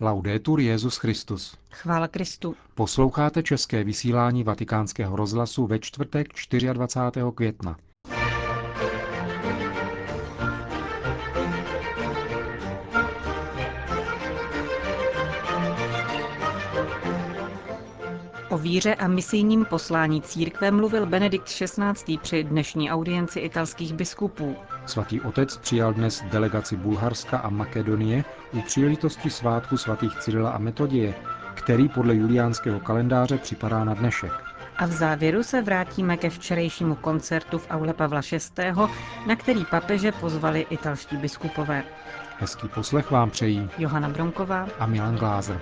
Laudetur Jezus Christus. Chvála Kristu. Posloucháte české vysílání Vatikánského rozhlasu ve čtvrtek 24. května. Víře a misijním poslání církve mluvil Benedikt XVI. při dnešní audienci italských biskupů. Svatý otec přijal dnes delegaci Bulharska a Makedonie u příležitosti svátku svatých Cyrila a Metodie, který podle juliánského kalendáře připadá na dnešek. A v závěru se vrátíme ke včerejšímu koncertu v aule Pavla VI., na který papeže pozvali italští biskupové. Hezký poslech vám přejí Johana Bronková a Milan Glázer.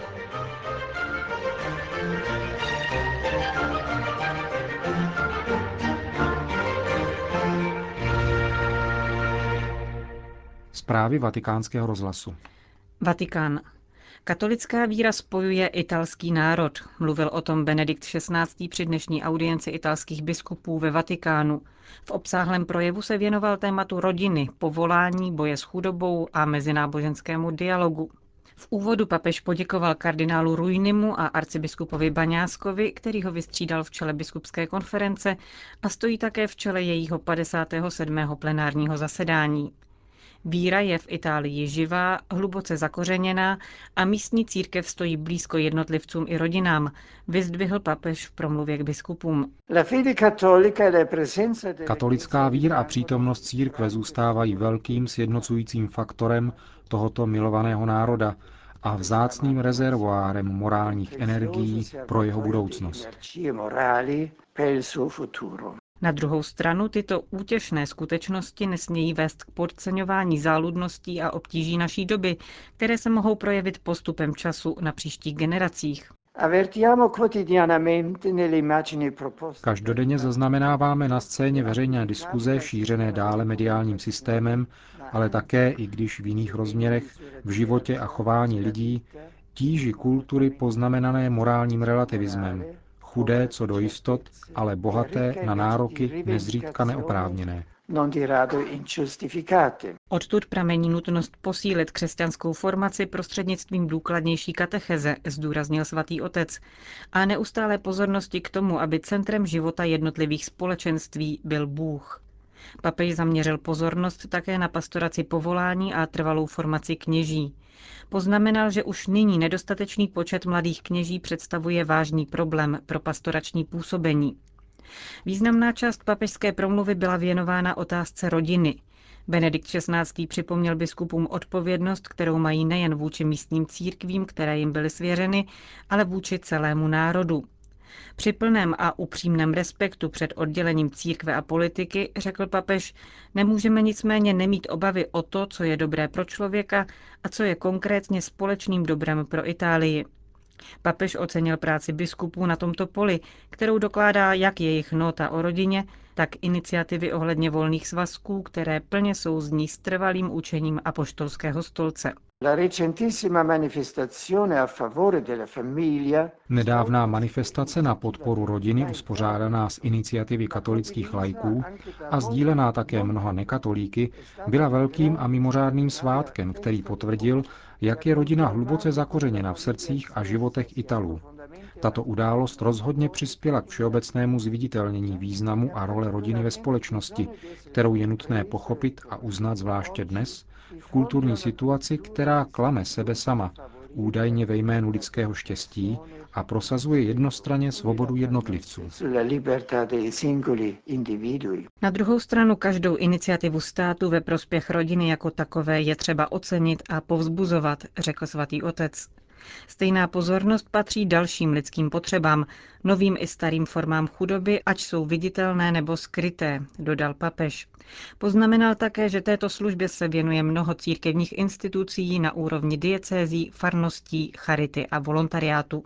Zprávy vatikánského rozhlasu. Vatikán. Katolická víra spojuje italský národ. Mluvil o tom Benedikt XVI. při dnešní audienci italských biskupů ve Vatikánu. V obsáhlém projevu se věnoval tématu rodiny, povolání, boje s chudobou a mezináboženskému dialogu. V úvodu papež poděkoval kardinálu Ruinimu a arcibiskupovi Baňáskovi, který ho vystřídal v čele biskupské konference a stojí také v čele jejího 57. plenárního zasedání. Víra je v Itálii živá, hluboce zakořeněná a místní církev stojí blízko jednotlivcům i rodinám, vyzdvihl papež v promluvě k biskupům. Katolická víra a přítomnost církve zůstávají velkým sjednocujícím faktorem tohoto milovaného národa a vzácným rezervoárem morálních energií pro jeho budoucnost. Na druhou stranu tyto útěšné skutečnosti nesmějí vést k podceňování záludností a obtíží naší doby, které se mohou projevit postupem času na příštích generacích. Každodenně zaznamenáváme na scéně veřejné diskuze šířené dále mediálním systémem, ale také, i když v jiných rozměrech, v životě a chování lidí, tíži kultury poznamenané morálním relativismem, chudé co do jistot, ale bohaté na nároky nezřídka neoprávněné. Odtud pramení nutnost posílit křesťanskou formaci prostřednictvím důkladnější katecheze, zdůraznil svatý otec, a neustále pozornosti k tomu, aby centrem života jednotlivých společenství byl Bůh. Papež zaměřil pozornost také na pastoraci povolání a trvalou formaci kněží. Poznamenal, že už nyní nedostatečný počet mladých kněží představuje vážný problém pro pastorační působení. Významná část papežské promluvy byla věnována otázce rodiny. Benedikt XVI. připomněl biskupům odpovědnost, kterou mají nejen vůči místním církvím, které jim byly svěřeny, ale vůči celému národu. Při plném a upřímném respektu před oddělením církve a politiky, řekl papež, nemůžeme nicméně nemít obavy o to, co je dobré pro člověka a co je konkrétně společným dobrem pro Itálii. Papež ocenil práci biskupů na tomto poli, kterou dokládá jak jejich nota o rodině, tak iniciativy ohledně volných svazků, které plně souzní s trvalým učením apoštolského stolce. Nedávná manifestace na podporu rodiny uspořádaná z iniciativy katolických lajků a sdílená také mnoha nekatolíky byla velkým a mimořádným svátkem, který potvrdil, jak je rodina hluboce zakořeněna v srdcích a životech Italů. Tato událost rozhodně přispěla k všeobecnému zviditelnění významu a role rodiny ve společnosti, kterou je nutné pochopit a uznat zvláště dnes, v kulturní situaci, která klame sebe sama, údajně ve jménu lidského štěstí a prosazuje jednostranně svobodu jednotlivců. Na druhou stranu každou iniciativu státu ve prospěch rodiny jako takové je třeba ocenit a povzbuzovat, řekl svatý otec. Stejná pozornost patří dalším lidským potřebám, novým i starým formám chudoby, ať jsou viditelné nebo skryté, dodal papež. Poznamenal také, že této službě se věnuje mnoho církevních institucí na úrovni diecézí, farností, charity a volontariátu.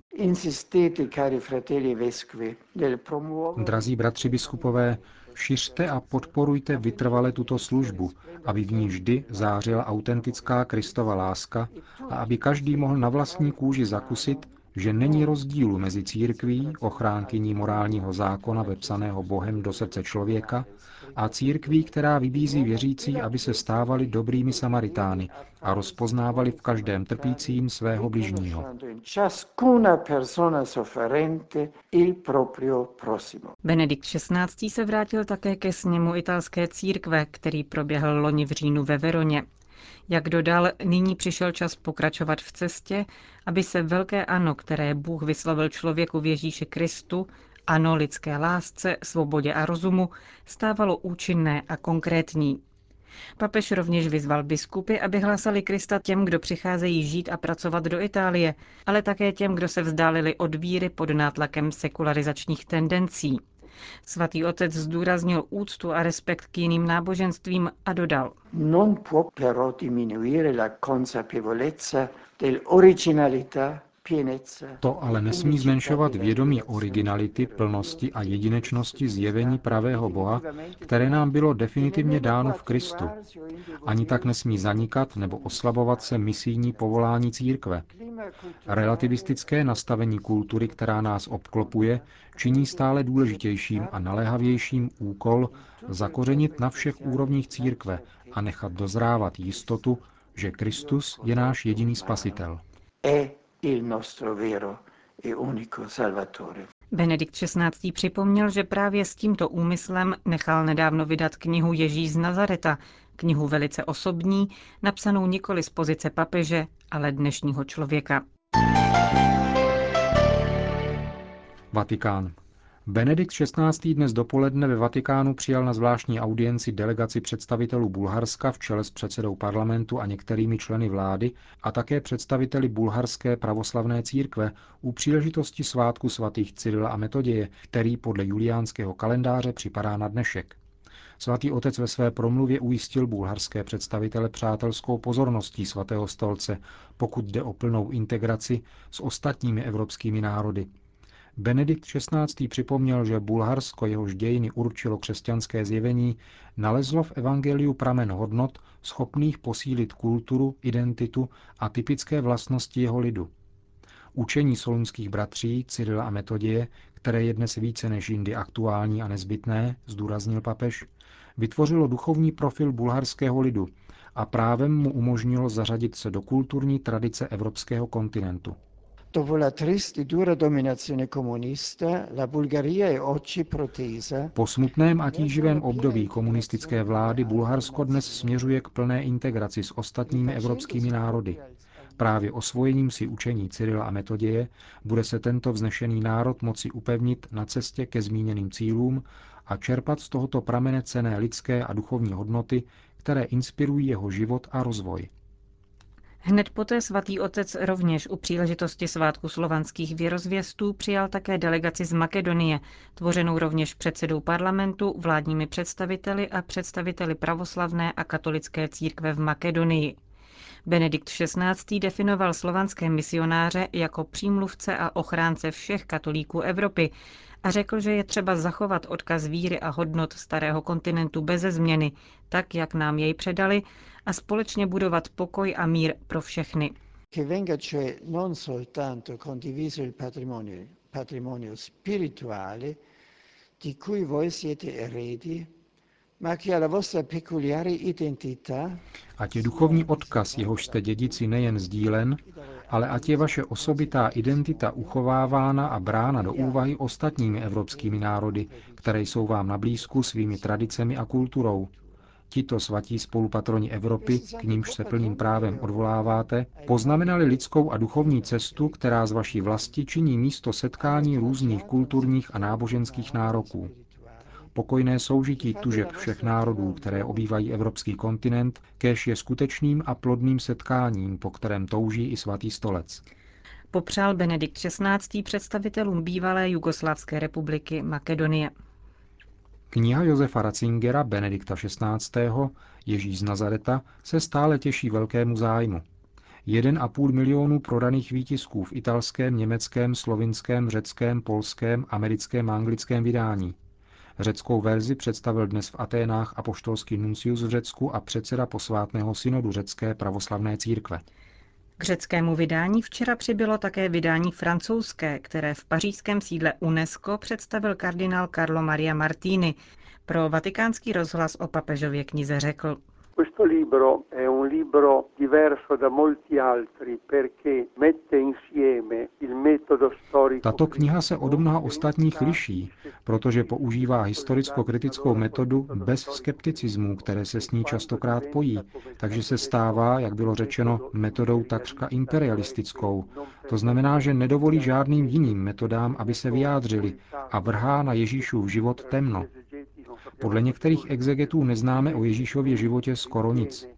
Drazí bratři biskupové, šiřte a podporujte vytrvale tuto službu, aby v ní vždy zářila autentická Kristova láska a aby každý mohl na vlastní kůži zakusit, že není rozdílu mezi církví, ochránkyní morálního zákona vepsaného Bohem do srdce člověka, a církví, která vybízí věřící, aby se stávali dobrými Samaritány a rozpoznávali v každém trpícím svého bližního. Benedikt XVI. se vrátil také ke sněmu italské církve, který proběhl loni v říjnu ve Veroně. Jak dodal, nyní přišel čas pokračovat v cestě, aby se velké ano, které Bůh vyslovil člověku v Ježíši Kristu, ano lidské lásce, svobodě a rozumu, stávalo účinné a konkrétní. Papež rovněž vyzval biskupy, aby hlásali Krista těm, kdo přicházejí žít a pracovat do Itálie, ale také těm, kdo se vzdálili od víry pod nátlakem sekularizačních tendencí. Svatý otec zdůraznil úctu a respekt k jiným náboženstvím a dodal. Non può però diminuire la consapevolezza dell'originalità to ale nesmí zmenšovat vědomí originality, plnosti a jedinečnosti zjevení pravého Boha, které nám bylo definitivně dáno v Kristu. Ani tak nesmí zanikat nebo oslabovat se misijní povolání církve. Relativistické nastavení kultury, která nás obklopuje, činí stále důležitějším a naléhavějším úkol zakořenit na všech úrovních církve a nechat dozrávat jistotu, že Kristus je náš jediný spasitel il nostro vero e unico Salvatore. Benedikt XVI. připomněl, že právě s tímto úmyslem nechal nedávno vydat knihu Ježíš z Nazareta, knihu velice osobní, napsanou nikoli z pozice papeže, ale dnešního člověka. Vatikán. Benedikt XVI. dnes dopoledne ve Vatikánu přijal na zvláštní audienci delegaci představitelů Bulharska v čele s předsedou parlamentu a některými členy vlády a také představiteli bulharské pravoslavné církve u příležitosti svátku svatých Cyrila a Metoděje, který podle juliánského kalendáře připadá na dnešek. Svatý otec ve své promluvě ujistil bulharské představitele přátelskou pozorností svatého stolce, pokud jde o plnou integraci s ostatními evropskými národy – Benedikt XVI. připomněl, že Bulharsko, jehož dějiny určilo křesťanské zjevení, nalezlo v evangeliu pramen hodnot, schopných posílit kulturu, identitu a typické vlastnosti jeho lidu. Učení solunských bratří Cyrila a Metodie, které je dnes více než jindy aktuální a nezbytné, zdůraznil papež, vytvořilo duchovní profil bulharského lidu a právem mu umožnilo zařadit se do kulturní tradice evropského kontinentu. Po smutném a tíživém období komunistické vlády Bulharsko dnes směřuje k plné integraci s ostatními evropskými národy. Právě osvojením si učení Cyrila a Metoděje bude se tento vznešený národ moci upevnit na cestě ke zmíněným cílům a čerpat z tohoto pramene cené lidské a duchovní hodnoty, které inspirují jeho život a rozvoj. Hned poté svatý otec rovněž u příležitosti svátku slovanských věrozvěstů přijal také delegaci z Makedonie, tvořenou rovněž předsedou parlamentu, vládními představiteli a představiteli pravoslavné a katolické církve v Makedonii. Benedikt XVI. definoval slovanské misionáře jako přímluvce a ochránce všech katolíků Evropy a řekl, že je třeba zachovat odkaz víry a hodnot starého kontinentu beze změny, tak, jak nám jej předali, a společně budovat pokoj a mír pro všechny. Che venga cioè non soltanto condiviso il patrimonio, patrimonio spirituale di cui voi siete eredi, Ať je duchovní odkaz, jehož jste dědici nejen sdílen, ale ať je vaše osobitá identita uchovávána a brána do úvahy ostatními evropskými národy, které jsou vám na blízku svými tradicemi a kulturou. Tito svatí spolupatroni Evropy, k nímž se plným právem odvoláváte, poznamenali lidskou a duchovní cestu, která z vaší vlasti činí místo setkání různých kulturních a náboženských nároků. Pokojné soužití tužeb všech národů, které obývají evropský kontinent, kéž je skutečným a plodným setkáním, po kterém touží i svatý stolec. Popřál Benedikt XVI. představitelům bývalé Jugoslávské republiky Makedonie. Kniha Josefa Ratzingera Benedikta XVI. Ježíš z Nazareta se stále těší velkému zájmu. 1,5 milionu prodaných výtisků v italském, německém, slovinském, řeckém, polském, americkém a anglickém vydání – Řeckou verzi představil dnes v Aténách apoštolský nuncius v Řecku a předseda posvátného synodu řecké pravoslavné církve. K řeckému vydání včera přibylo také vydání francouzské, které v pařížském sídle UNESCO představil kardinál Carlo Maria Martini. Pro vatikánský rozhlas o papežově knize řekl. Questo libro è un libro diverso da molti altri perché mette insieme il metodo storico. Tato kniha se od mnoha ostatních liší, protože používá historicko-kritickou metodu bez skepticismů, které se s ní častokrát pojí, takže se stává, jak bylo řečeno, metodou takřka imperialistickou. To znamená, že nedovolí žádným jiným metodám, aby se vyjádřili a vrhá na Ježíšův život temno. Podle některých exegetů neznáme o Ježíšově životě skoro nic.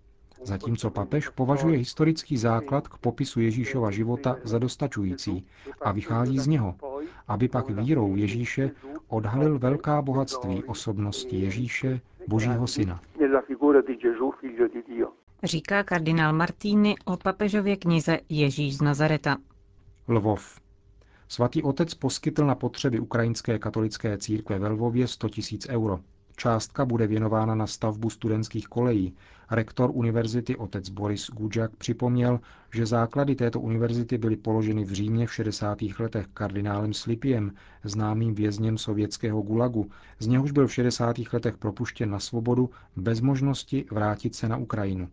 Zatímco papež považuje historický základ k popisu Ježíšova života za dostačující a vychází z něho, aby pak vírou Ježíše odhalil velká bohatství osobnosti Ježíše, Božího syna. Říká kardinál Martíny o papežově knize Ježíš z Nazareta. Lvov. Svatý otec poskytl na potřeby ukrajinské katolické církve ve Lvově 100 000 euro. Částka bude věnována na stavbu studentských kolejí. Rektor univerzity otec Boris Gudžak připomněl, že základy této univerzity byly položeny v Římě v 60. letech kardinálem Slipiem, známým vězněm sovětského gulagu, z něhož byl v 60. letech propuštěn na svobodu bez možnosti vrátit se na Ukrajinu.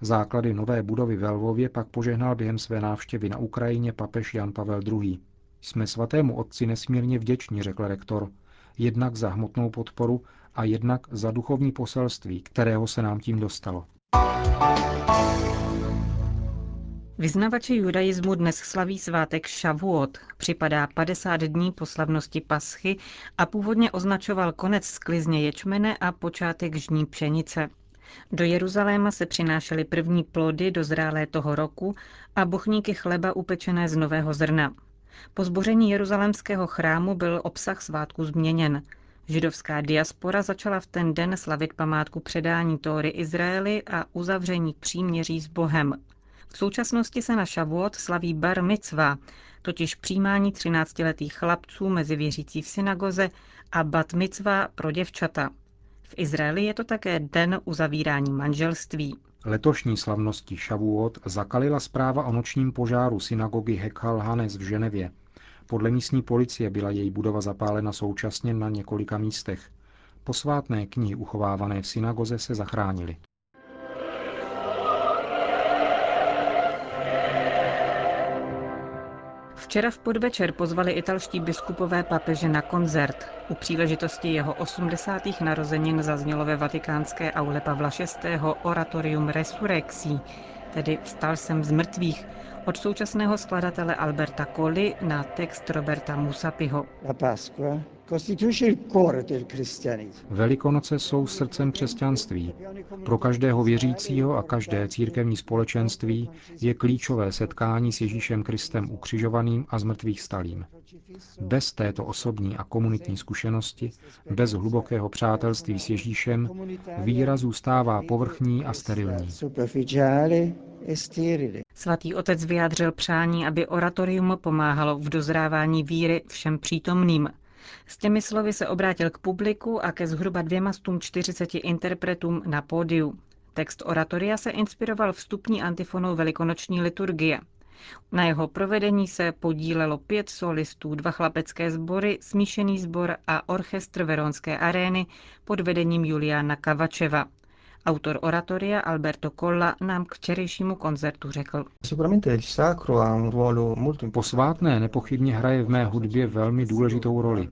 Základy nové budovy ve Lvově pak požehnal během své návštěvy na Ukrajině papež Jan Pavel II. Jsme svatému otci nesmírně vděční, řekl rektor jednak za hmotnou podporu a jednak za duchovní poselství, kterého se nám tím dostalo. Vyznavači judaismu dnes slaví svátek Shavuot. Připadá 50 dní po slavnosti Paschy a původně označoval konec sklizně ječmene a počátek žní pšenice. Do Jeruzaléma se přinášely první plody dozrálé toho roku a bochníky chleba upečené z nového zrna. Po zboření jeruzalémského chrámu byl obsah svátku změněn. Židovská diaspora začala v ten den slavit památku předání Tóry Izraeli a uzavření příměří s Bohem. V současnosti se na Šavuot slaví bar mitzva, totiž přijímání 13-letých chlapců mezi věřící v synagoze a bat mitzva pro děvčata. V Izraeli je to také den uzavírání manželství. Letošní slavnosti Šavuot zakalila zpráva o nočním požáru synagogy Hekhal Hanes v Ženevě. Podle místní policie byla její budova zapálena současně na několika místech. Posvátné knihy uchovávané v synagoze se zachránily. Včera v podvečer pozvali italští biskupové papeže na koncert. U příležitosti jeho 80. narozenin zaznělo ve vatikánské aule Pavla VI. Oratorium Resurrexí, tedy Vstal jsem z mrtvých, od současného skladatele Alberta Colli na text Roberta Musapiho. Velikonoce jsou srdcem křesťanství. Pro každého věřícího a každé církevní společenství je klíčové setkání s Ježíšem Kristem ukřižovaným a zmrtvých stalým. Bez této osobní a komunitní zkušenosti, bez hlubokého přátelství s Ježíšem, víra zůstává povrchní a sterilní. Svatý otec vyjádřil přání, aby oratorium pomáhalo v dozrávání víry všem přítomným. S těmi slovy se obrátil k publiku a ke zhruba 240 interpretům na pódiu. Text oratoria se inspiroval vstupní antifonou velikonoční liturgie. Na jeho provedení se podílelo pět solistů, dva chlapecké sbory, smíšený sbor a orchestr Veronské arény pod vedením Juliana Kavačeva. Autor oratoria Alberto Colla nám k včerejšímu koncertu řekl. Posvátné nepochybně hraje v mé hudbě velmi důležitou roli.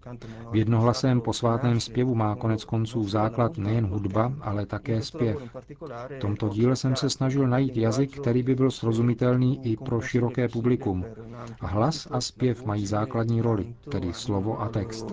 V jednohlasém posvátném zpěvu má konec konců základ nejen hudba, ale také zpěv. V tomto díle jsem se snažil najít jazyk, který by byl srozumitelný i pro široké publikum. Hlas a zpěv mají základní roli, tedy slovo a text.